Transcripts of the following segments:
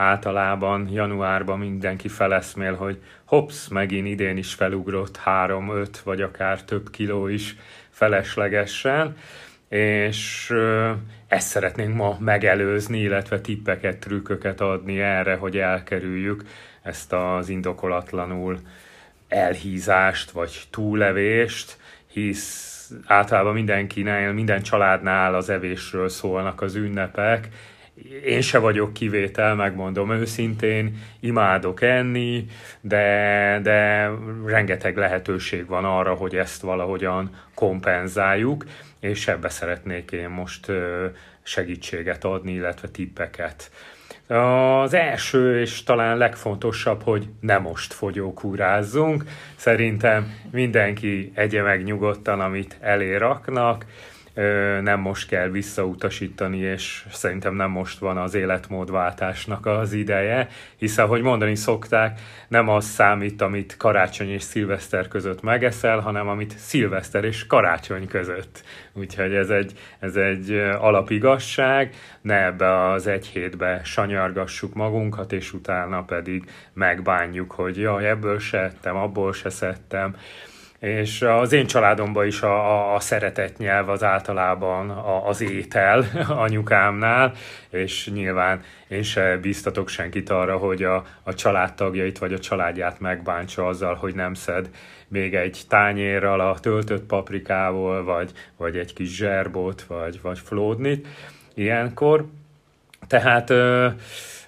általában januárban mindenki feleszmél, hogy hops, megint idén is felugrott 3-5 vagy akár több kiló is feleslegesen, és ezt szeretnénk ma megelőzni, illetve tippeket, trükköket adni erre, hogy elkerüljük ezt az indokolatlanul elhízást vagy túlevést, hisz általában mindenkinél, minden családnál az evésről szólnak az ünnepek. Én se vagyok kivétel, megmondom őszintén, imádok enni, de, de rengeteg lehetőség van arra, hogy ezt valahogyan kompenzáljuk, és ebbe szeretnék én most segítséget adni, illetve tippeket. Az első és talán legfontosabb, hogy nem most fogyókúrázzunk. Szerintem mindenki egye meg nyugodtan, amit eléraknak nem most kell visszautasítani, és szerintem nem most van az életmódváltásnak az ideje, hiszen, hogy mondani szokták, nem az számít, amit karácsony és szilveszter között megeszel, hanem amit szilveszter és karácsony között. Úgyhogy ez egy, ez egy alapigasság, ne ebbe az egy hétbe sanyargassuk magunkat, és utána pedig megbánjuk, hogy jaj, ebből se ettem, abból se szedtem és az én családomban is a, a, a szeretett nyelv az általában a, az étel anyukámnál, és nyilván én se biztatok senkit arra, hogy a, a családtagjait vagy a családját megbántsa azzal, hogy nem szed még egy tányérral a töltött paprikával, vagy, vagy egy kis zserbót, vagy, vagy flódnit ilyenkor. Tehát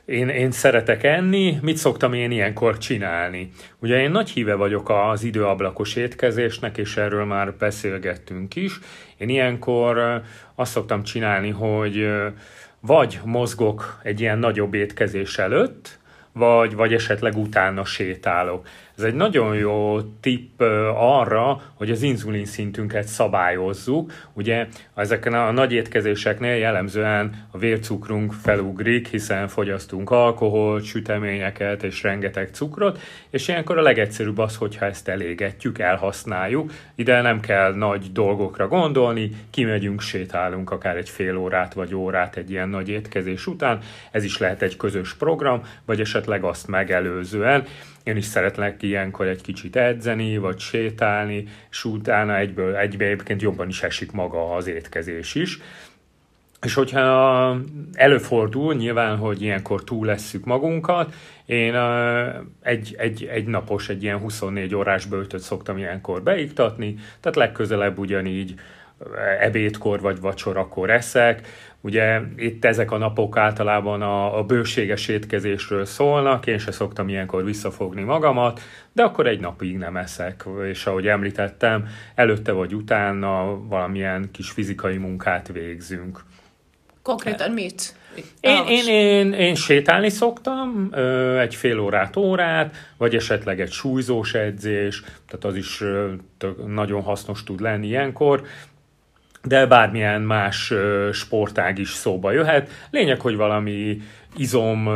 én, én szeretek enni, mit szoktam én ilyenkor csinálni? Ugye én nagy híve vagyok az időablakos étkezésnek, és erről már beszélgettünk is. Én ilyenkor azt szoktam csinálni, hogy vagy mozgok egy ilyen nagyobb étkezés előtt, vagy, vagy esetleg utána sétálok. Ez egy nagyon jó tipp arra, hogy az inzulin szintünket szabályozzuk. Ugye ezeken a nagy étkezéseknél jellemzően a vércukrunk felugrik, hiszen fogyasztunk alkoholt, süteményeket és rengeteg cukrot, és ilyenkor a legegyszerűbb az, hogyha ezt elégetjük, elhasználjuk. Ide nem kell nagy dolgokra gondolni, kimegyünk, sétálunk akár egy fél órát vagy órát egy ilyen nagy étkezés után. Ez is lehet egy közös program, vagy esetleg azt megelőzően. Én is szeretlek ilyenkor egy kicsit edzeni, vagy sétálni, és utána egyből, egyből egyébként jobban is esik maga az étkezés is. És hogyha előfordul nyilván, hogy ilyenkor túl lesszük magunkat, én egy, egy, egy napos, egy ilyen 24 órás böltöt szoktam ilyenkor beiktatni, tehát legközelebb ugyanígy ebédkor vagy vacsorakor eszek. Ugye itt ezek a napok általában a, a bőséges étkezésről szólnak, én se szoktam ilyenkor visszafogni magamat, de akkor egy napig nem eszek, és ahogy említettem, előtte vagy utána valamilyen kis fizikai munkát végzünk. Konkrétan mit? Én, én, én, én sétálni szoktam, egy fél órát, órát, vagy esetleg egy súlyzós edzés, tehát az is nagyon hasznos tud lenni ilyenkor de bármilyen más sportág is szóba jöhet. Lényeg, hogy valami izom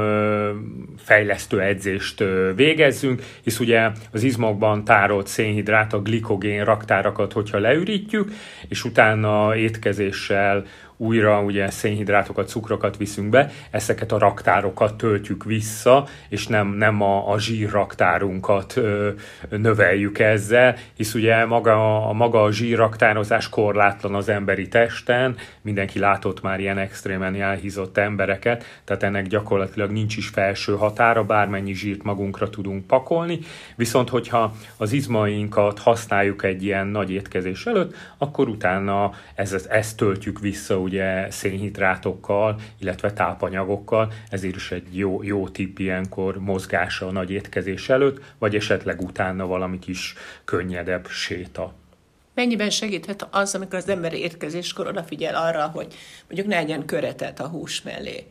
fejlesztő edzést végezzünk, hisz ugye az izmokban tárolt szénhidrát, a glikogén raktárakat, hogyha leürítjük, és utána étkezéssel újra ugye szénhidrátokat, cukrokat viszünk be, ezeket a raktárokat töltjük vissza, és nem, nem a, a zsírraktárunkat ö, növeljük ezzel, hisz ugye maga, a maga a zsírraktározás korlátlan az emberi testen, mindenki látott már ilyen extrémen elhízott embereket, tehát ennek gyakorlatilag nincs is felső határa, bármennyi zsírt magunkra tudunk pakolni, viszont hogyha az izmainkat használjuk egy ilyen nagy étkezés előtt, akkor utána ezt, ezt töltjük vissza ugye szénhidrátokkal, illetve tápanyagokkal, ezért is egy jó, jó tipp ilyenkor mozgása a nagy étkezés előtt, vagy esetleg utána valami kis könnyedebb séta. Mennyiben segíthet az, amikor az ember érkezéskor odafigyel arra, hogy mondjuk ne legyen köretet a hús mellé,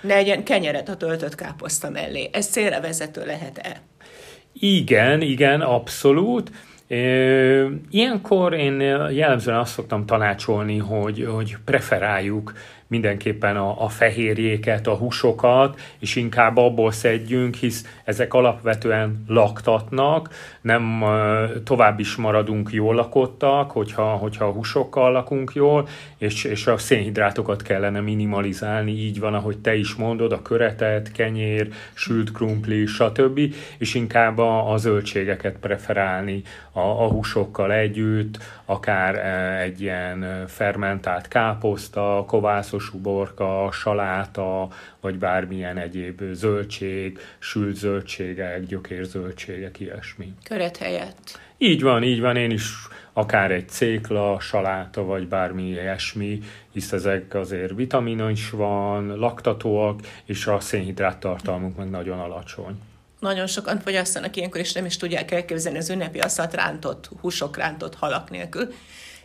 ne legyen kenyeret a töltött káposzta mellé. Ez célra vezető lehet-e? Igen, igen, abszolút. Ilyenkor én jellemzően azt szoktam tanácsolni, hogy, hogy preferáljuk mindenképpen a, a fehérjéket, a húsokat, és inkább abból szedjünk, hisz ezek alapvetően laktatnak, nem tovább is maradunk jól lakottak, hogyha, hogyha a húsokkal lakunk jól, és, és a szénhidrátokat kellene minimalizálni, így van, ahogy te is mondod, a köretet, kenyér, sült krumpli, stb., és inkább a, a zöldségeket preferálni a, a húsokkal együtt, akár egy ilyen fermentált káposzta, kovászos uborka, saláta, vagy bármilyen egyéb zöldség, sült zöldségek, gyökérzöldségek, ilyesmi. Köret helyett. Így van, így van, én is akár egy cékla, saláta, vagy bármi ilyesmi, hisz ezek azért vitamina is van, laktatóak, és a szénhidrát tartalmuk meg nagyon alacsony. Nagyon sokan fogyasztanak ilyenkor, és nem is tudják elképzelni az ünnepi asztalt rántott, húsok rántott halak nélkül.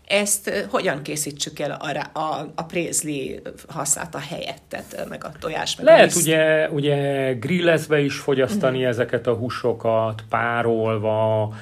Ezt hogyan készítsük el a, a, a prézli használata helyett, tehát meg a tojás, meg Lehet a ugye, ugye grillezve is fogyasztani mm. ezeket a húsokat, párolva,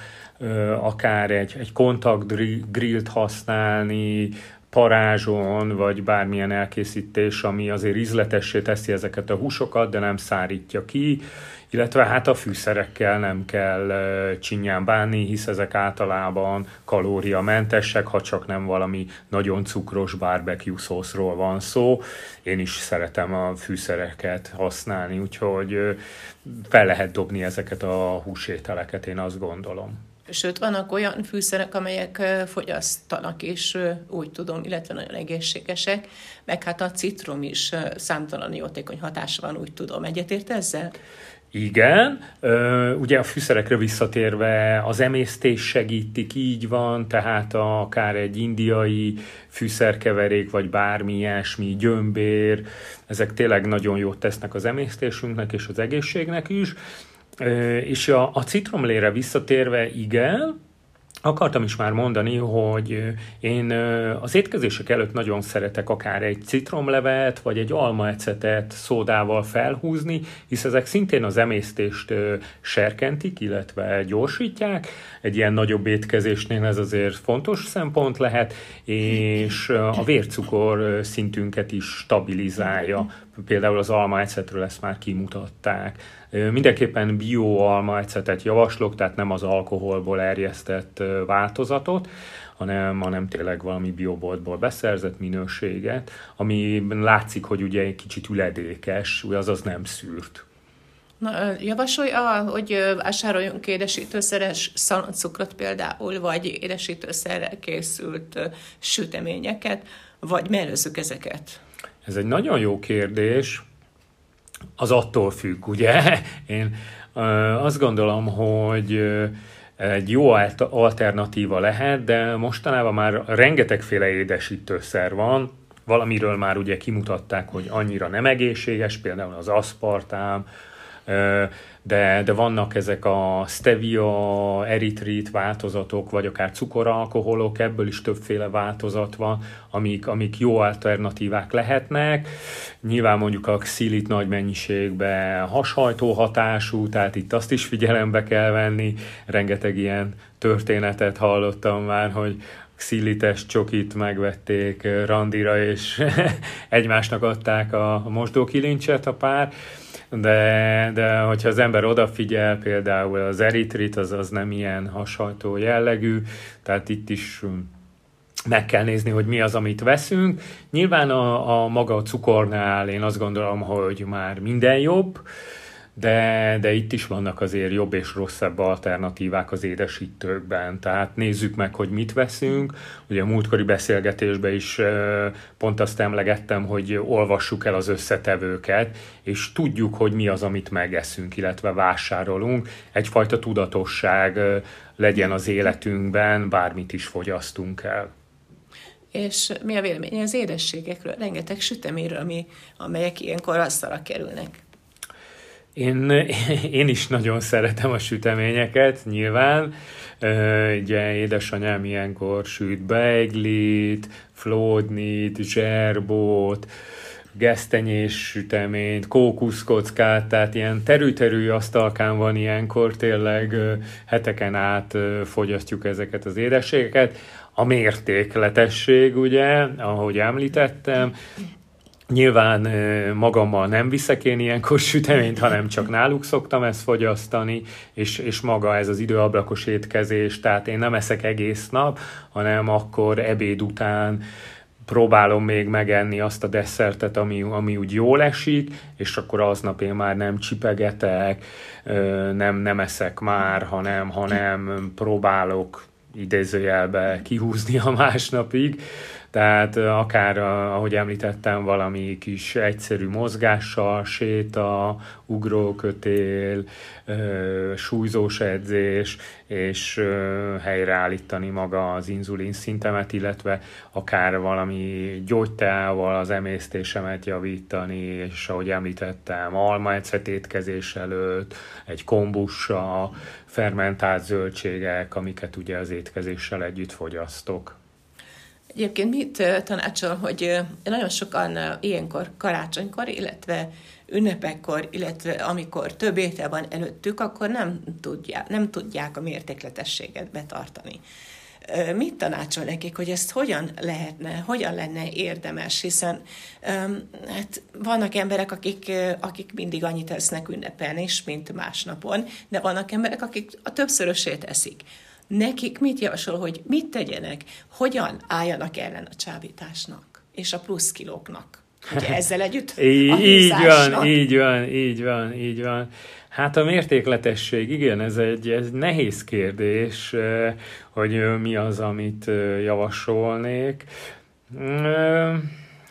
akár egy, egy kontakt grillt használni, parázson, vagy bármilyen elkészítés, ami azért ízletessé teszi ezeket a húsokat, de nem szárítja ki, illetve hát a fűszerekkel nem kell csinyán bánni, hisz ezek általában kalóriamentesek, ha csak nem valami nagyon cukros barbecue szószról van szó. Én is szeretem a fűszereket használni, úgyhogy fel lehet dobni ezeket a húsételeket, én azt gondolom. Sőt, vannak olyan fűszerek, amelyek fogyasztanak is, úgy tudom, illetve nagyon egészségesek, meg hát a citrom is számtalan jótékony hatása van, úgy tudom. Egyetért ezzel? Igen, ugye a fűszerekre visszatérve az emésztés segítik, így van, tehát a, akár egy indiai fűszerkeverék, vagy bármi ilyesmi, gyömbér, ezek tényleg nagyon jót tesznek az emésztésünknek és az egészségnek is. És a, a citromlére visszatérve, igen, Akartam is már mondani, hogy én az étkezések előtt nagyon szeretek akár egy citromlevet, vagy egy almaecetet szódával felhúzni, hisz ezek szintén az emésztést serkentik, illetve gyorsítják. Egy ilyen nagyobb étkezésnél ez azért fontos szempont lehet, és a vércukor szintünket is stabilizálja. Például az almaecetről ezt már kimutatták. Mindenképpen bio ecetet javaslok, tehát nem az alkoholból erjesztett változatot, hanem, hanem tényleg valami bioboltból beszerzett minőséget, ami látszik, hogy ugye egy kicsit üledékes, azaz nem szűrt. Na, javasolja, hogy vásároljunk édesítőszeres szaloncukrot például, vagy édesítőszerrel készült süteményeket, vagy mellőzzük ezeket? Ez egy nagyon jó kérdés az attól függ, ugye? Én azt gondolom, hogy egy jó alternatíva lehet, de mostanában már rengetegféle édesítőszer van, valamiről már ugye kimutatták, hogy annyira nem egészséges, például az aszpartám, de, de vannak ezek a stevia, eritrit változatok, vagy akár cukoralkoholok, ebből is többféle változat van, amik, amik jó alternatívák lehetnek. Nyilván mondjuk a xilit nagy mennyiségben hashajtó hatású, tehát itt azt is figyelembe kell venni. Rengeteg ilyen történetet hallottam már, hogy xilites csokit megvették randira, és egymásnak adták a mosdókilincset a pár de, de hogyha az ember odafigyel, például az eritrit, az, az nem ilyen hasonló jellegű, tehát itt is um, meg kell nézni, hogy mi az, amit veszünk. Nyilván a, a maga a cukornál én azt gondolom, hogy már minden jobb, de, de itt is vannak azért jobb és rosszabb alternatívák az édesítőkben. Tehát nézzük meg, hogy mit veszünk. Ugye a múltkori beszélgetésben is pont azt emlegettem, hogy olvassuk el az összetevőket, és tudjuk, hogy mi az, amit megeszünk, illetve vásárolunk. Egyfajta tudatosság legyen az életünkben, bármit is fogyasztunk el. És mi a véleménye az édességekről? Rengeteg süteméről, ami, amelyek ilyenkor asztalra kerülnek. Én, én is nagyon szeretem a süteményeket, nyilván. Ugye édesanyám ilyenkor süt beiglit, flódnit, zserbót, gesztenyés süteményt, kókuszkockát, tehát ilyen terű-terű asztalkán van ilyenkor, tényleg heteken át fogyasztjuk ezeket az édességeket. A mértékletesség, ugye, ahogy említettem, Nyilván magammal nem viszek én ilyenkor süteményt, hanem csak náluk szoktam ezt fogyasztani, és, és maga ez az időablakos étkezés, tehát én nem eszek egész nap, hanem akkor ebéd után próbálom még megenni azt a desszertet, ami, ami úgy jól esik, és akkor aznap én már nem csipegetek, nem, nem eszek már, hanem, hanem próbálok idézőjelbe kihúzni a másnapig, tehát akár, ahogy említettem, valami kis egyszerű mozgással, séta, ugrókötél, súlyzós edzés, és helyreállítani maga az inzulin szintemet, illetve akár valami gyógyteával az emésztésemet javítani, és ahogy említettem, almaecet étkezés előtt, egy kombussa, fermentált zöldségek, amiket ugye az étkezéssel együtt fogyasztok. Egyébként mit tanácsol, hogy nagyon sokan ilyenkor karácsonykor, illetve ünnepekkor, illetve amikor több étel van előttük, akkor nem tudják, nem tudják a mértékletességet betartani. Mit tanácsol nekik, hogy ezt hogyan lehetne, hogyan lenne érdemes, hiszen hát vannak emberek, akik, akik mindig annyit esznek ünnepen is, mint másnapon, de vannak emberek, akik a többszörösét eszik nekik mit javasol, hogy mit tegyenek, hogyan álljanak ellen a csábításnak és a plusz kilóknak? Ugye ezzel együtt Így van, így van, így van, így van. Hát a mértékletesség, igen, ez egy, ez nehéz kérdés, hogy mi az, amit javasolnék.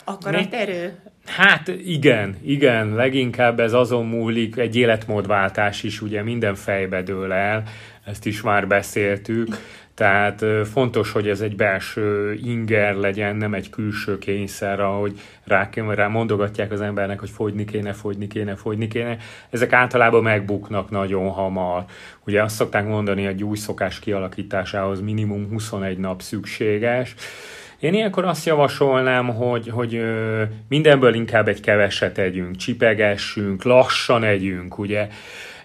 Akarat erő? Hát igen, igen, leginkább ez azon múlik, egy életmódváltás is ugye minden fejbe dől el, ezt is már beszéltük, tehát fontos, hogy ez egy belső inger legyen, nem egy külső kényszer, ahogy rá, rá mondogatják az embernek, hogy fogyni kéne, fogyni kéne, fogyni kéne. Ezek általában megbuknak nagyon hamar. Ugye azt szokták mondani, hogy új szokás kialakításához minimum 21 nap szükséges, én ilyenkor azt javasolnám, hogy, hogy mindenből inkább egy keveset együnk, csipegessünk, lassan együnk, ugye?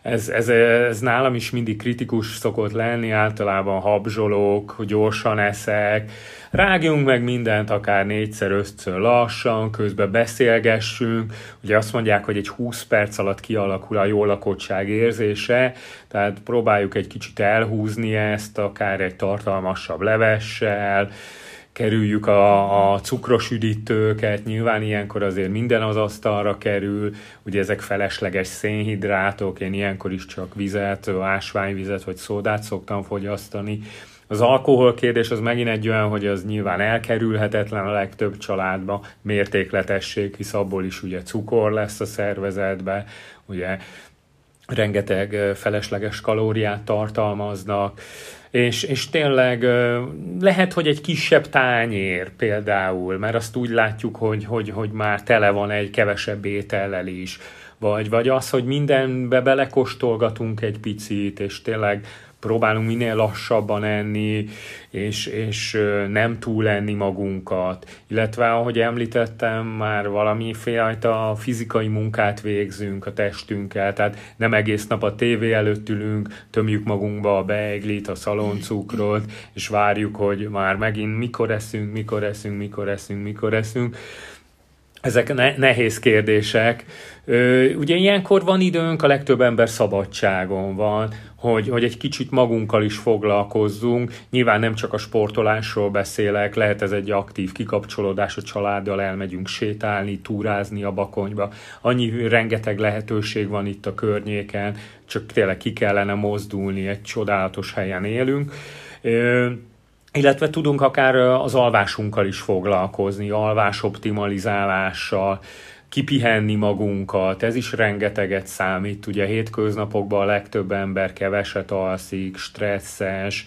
Ez, ez, ez nálam is mindig kritikus szokott lenni, általában habzsolók, gyorsan eszek, rágjunk meg mindent akár négyszer, ötször lassan, közben beszélgessünk, ugye azt mondják, hogy egy 20 perc alatt kialakul a jó lakottság érzése, tehát próbáljuk egy kicsit elhúzni ezt, akár egy tartalmasabb levessel, kerüljük a, a cukros üdítőket, nyilván ilyenkor azért minden az asztalra kerül, ugye ezek felesleges szénhidrátok, én ilyenkor is csak vizet, ásványvizet vagy szódát szoktam fogyasztani. Az alkohol kérdés az megint egy olyan, hogy az nyilván elkerülhetetlen a legtöbb családba, mértékletesség, hisz abból is ugye cukor lesz a szervezetbe, ugye rengeteg felesleges kalóriát tartalmaznak, és, és tényleg lehet, hogy egy kisebb tányér például, mert azt úgy látjuk, hogy, hogy, hogy már tele van egy kevesebb étellel is, vagy, vagy az, hogy mindenbe belekostolgatunk egy picit, és tényleg próbálunk minél lassabban enni, és, és nem túl enni magunkat. Illetve, ahogy említettem, már valami fajta fizikai munkát végzünk a testünkkel, tehát nem egész nap a tévé előtt ülünk, tömjük magunkba a beiglit, a szaloncukrot, és várjuk, hogy már megint mikor eszünk, mikor eszünk, mikor eszünk, mikor eszünk ezek ne- nehéz kérdések. Ugye ilyenkor van időnk, a legtöbb ember szabadságon van, hogy, hogy egy kicsit magunkkal is foglalkozzunk. Nyilván nem csak a sportolásról beszélek, lehet ez egy aktív kikapcsolódás, a családdal elmegyünk sétálni, túrázni a bakonyba. Annyi rengeteg lehetőség van itt a környéken, csak tényleg ki kellene mozdulni, egy csodálatos helyen élünk. Ö, illetve tudunk akár az alvásunkkal is foglalkozni, alvás optimalizálással, kipihenni magunkat, ez is rengeteget számít. Ugye hétköznapokban a legtöbb ember keveset alszik, stresszes,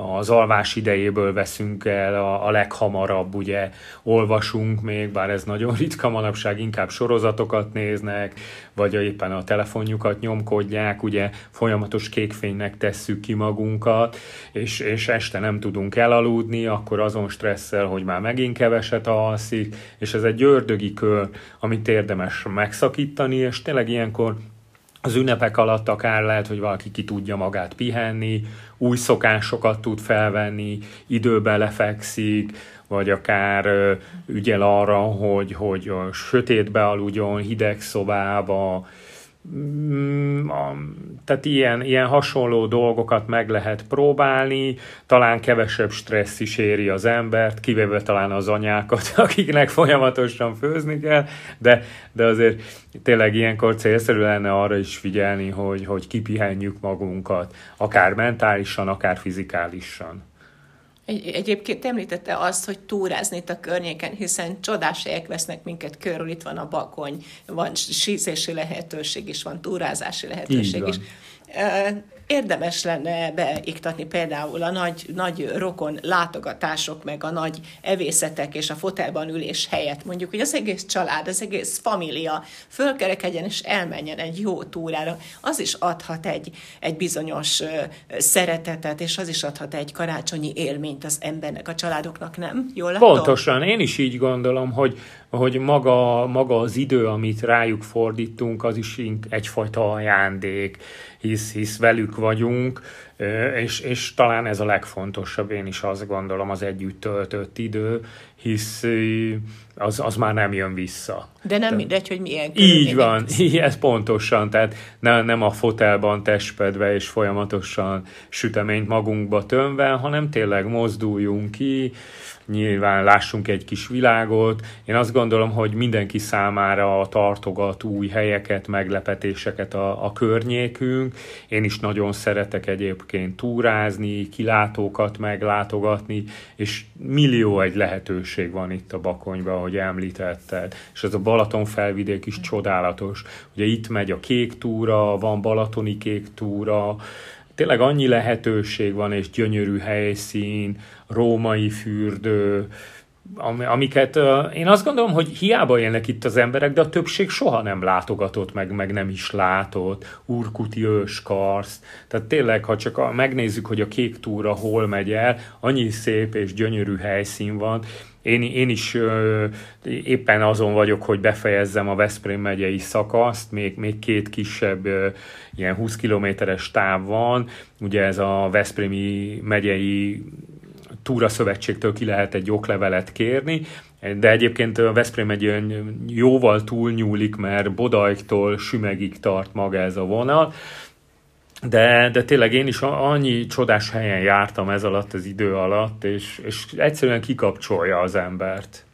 az alvás idejéből veszünk el a, a leghamarabb, ugye olvasunk még, bár ez nagyon ritka manapság, inkább sorozatokat néznek, vagy éppen a telefonjukat nyomkodják, ugye folyamatos kékfénynek tesszük ki magunkat, és, és este nem tudunk elaludni, akkor azon stresszel, hogy már megint keveset alszik, és ez egy ördögi kör, amit érdemes megszakítani, és tényleg ilyenkor az ünnepek alatt akár lehet, hogy valaki ki tudja magát pihenni, új szokásokat tud felvenni, időben lefekszik, vagy akár ügyel arra, hogy, hogy sötétbe aludjon, hideg szobába, tehát ilyen, ilyen hasonló dolgokat meg lehet próbálni, talán kevesebb stressz is éri az embert, kivéve talán az anyákat, akiknek folyamatosan főzni kell, de, de azért tényleg ilyenkor célszerű lenne arra is figyelni, hogy, hogy kipihenjük magunkat, akár mentálisan, akár fizikálisan. Egy, egyébként említette azt, hogy túrázni itt a környéken, hiszen csodás helyek vesznek minket körül, itt van a bakony, van sízési lehetőség is, van túrázási lehetőség is érdemes lenne beiktatni például a nagy, nagy rokon látogatások, meg a nagy evészetek és a fotelban ülés helyett. Mondjuk, hogy az egész család, az egész família fölkerekedjen és elmenjen egy jó túrára. Az is adhat egy, egy bizonyos szeretetet, és az is adhat egy karácsonyi élményt az embernek, a családoknak, nem? Jól látom? Pontosan, én is így gondolom, hogy hogy maga, maga az idő, amit rájuk fordítunk, az is egyfajta ajándék, hisz, hisz velük vagyunk, és, és talán ez a legfontosabb, én is azt gondolom, az együtt töltött idő, hisz az, az már nem jön vissza. De nem mindegy, hogy milyen Így van, így, ez pontosan, tehát ne, nem a fotelban testpedve és folyamatosan süteményt magunkba tömve, hanem tényleg mozduljunk ki, nyilván lássunk egy kis világot. Én azt gondolom, hogy mindenki számára tartogat új helyeket, meglepetéseket a, a környékünk. Én is nagyon szeretek egyébként túrázni, kilátókat meglátogatni, és millió egy lehetőség van itt a Bakonyban, ahogy említetted. És ez a Balaton felvidék is csodálatos. Ugye itt megy a kék túra, van balatoni kék túra, tényleg annyi lehetőség van, és gyönyörű helyszín, római fürdő, amiket én azt gondolom, hogy hiába élnek itt az emberek, de a többség soha nem látogatott meg, meg nem is látott. Urkuti őskarsz. Tehát tényleg, ha csak megnézzük, hogy a kék túra hol megy el, annyi szép és gyönyörű helyszín van, én, én is ö, éppen azon vagyok, hogy befejezzem a Veszprém megyei szakaszt, még, még két kisebb ö, ilyen 20 kilométeres táv van, ugye ez a Veszprémi megyei Túra Szövetségtől ki lehet egy oklevelet kérni, de egyébként a Veszprém egy jóval túlnyúlik, mert Bodajktól Sümegig tart maga ez a vonal, de, de tényleg én is annyi csodás helyen jártam ez alatt az idő alatt, és, és egyszerűen kikapcsolja az embert.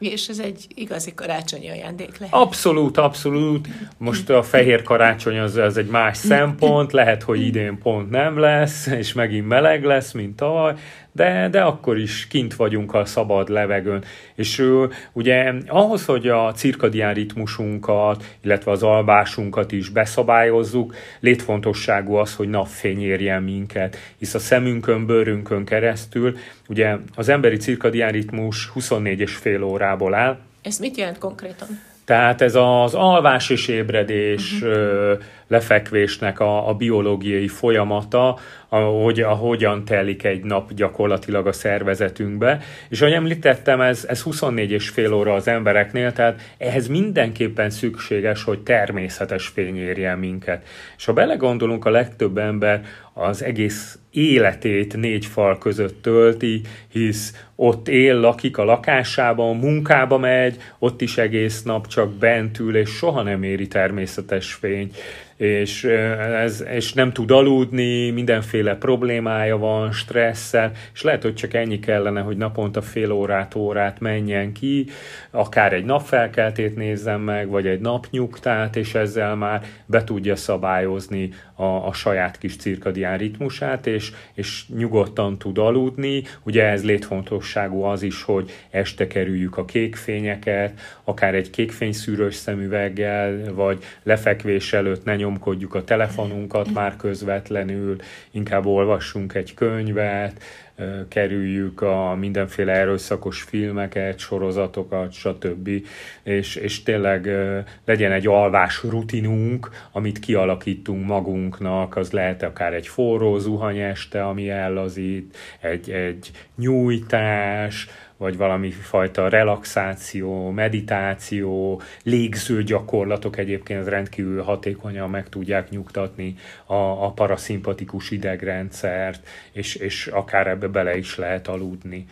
És ez egy igazi karácsonyi ajándék lehet. Abszolút, abszolút. Most a fehér karácsony az, az egy más szempont, lehet, hogy idén pont nem lesz, és megint meleg lesz, mint tavaly, de, de akkor is kint vagyunk a szabad levegőn. És ugye ahhoz, hogy a cirkadián ritmusunkat, illetve az alvásunkat is beszabályozzuk, létfontosságú az, hogy napfény érjen minket, hisz a szemünkön, bőrünkön keresztül, ugye az emberi cirkadián ritmus 24 és fél órából áll. Ez mit jelent konkrétan? Tehát ez az alvás és ébredés uh-huh. lefekvésnek a, a biológiai folyamata, ahogy, ahogyan telik egy nap gyakorlatilag a szervezetünkbe. És ahogy említettem, ez, ez 24 és fél óra az embereknél, tehát ehhez mindenképpen szükséges, hogy természetes fény érjen minket. És ha belegondolunk, a legtöbb ember az egész életét négy fal között tölti, hisz ott él, lakik a lakásában, munkába megy, ott is egész nap csak bent ül, és soha nem éri természetes fény és, ez, és nem tud aludni, mindenféle problémája van, stresszel, és lehet, hogy csak ennyi kellene, hogy naponta fél órát, órát menjen ki, akár egy napfelkeltét nézzen meg, vagy egy napnyugtát, és ezzel már be tudja szabályozni a, a saját kis cirkadián ritmusát, és, és nyugodtan tud aludni. Ugye ez létfontosságú az is, hogy este kerüljük a kékfényeket, akár egy kékfényszűrős szemüveggel, vagy lefekvés előtt ne nyomkodjuk a telefonunkat már közvetlenül, inkább olvassunk egy könyvet, kerüljük a mindenféle erőszakos filmeket, sorozatokat, stb. És, és tényleg legyen egy alvás rutinunk, amit kialakítunk magunknak, az lehet akár egy forró zuhany este, ami ellazít, egy, egy nyújtás, vagy valami fajta relaxáció, meditáció, légző gyakorlatok egyébként rendkívül hatékonyan meg tudják nyugtatni a, a paraszimpatikus idegrendszert, és, és akár ebbe bele is lehet aludni.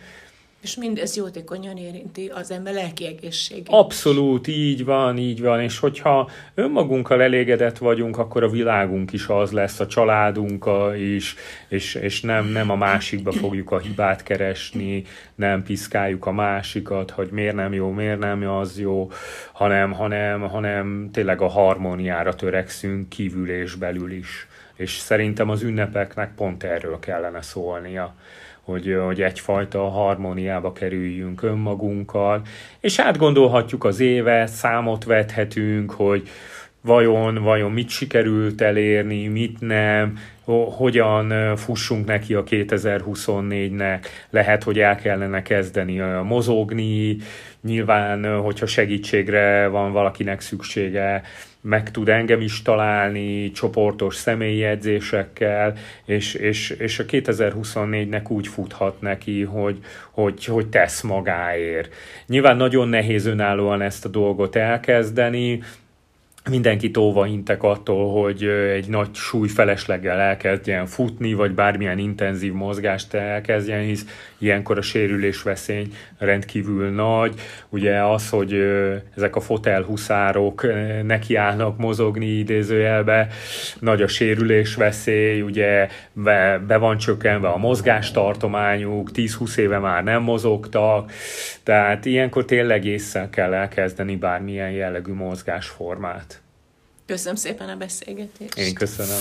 És mindez jótékonyan érinti az ember lelki egészségét. Abszolút, így van, így van, és hogyha önmagunkkal elégedett vagyunk, akkor a világunk is az lesz, a családunk is, és, és nem, nem a másikba fogjuk a hibát keresni, nem piszkáljuk a másikat, hogy miért nem jó, miért nem az jó, hanem, hanem, hanem tényleg a harmóniára törekszünk kívül és belül is. És szerintem az ünnepeknek pont erről kellene szólnia hogy, hogy egyfajta harmóniába kerüljünk önmagunkkal, és átgondolhatjuk az évet, számot vethetünk, hogy vajon, vajon mit sikerült elérni, mit nem, hogyan fussunk neki a 2024-nek, lehet, hogy el kellene kezdeni mozogni, nyilván, hogyha segítségre van valakinek szüksége, meg tud engem is találni csoportos személyi edzésekkel, és, és, és a 2024-nek úgy futhat neki, hogy, hogy, hogy tesz magáért. Nyilván nagyon nehéz önállóan ezt a dolgot elkezdeni, mindenkit óva intek attól, hogy egy nagy súly felesleggel elkezdjen futni, vagy bármilyen intenzív mozgást elkezdjen, hisz ilyenkor a sérülés veszély rendkívül nagy. Ugye az, hogy ezek a fotelhuszárok nekiállnak mozogni idézőjelbe, nagy a sérülés veszély, ugye be, be van csökkenve a mozgástartományuk, 10-20 éve már nem mozogtak, tehát ilyenkor tényleg észre kell elkezdeni bármilyen jellegű mozgásformát. Köszönöm szépen a beszélgetést. Én köszönöm.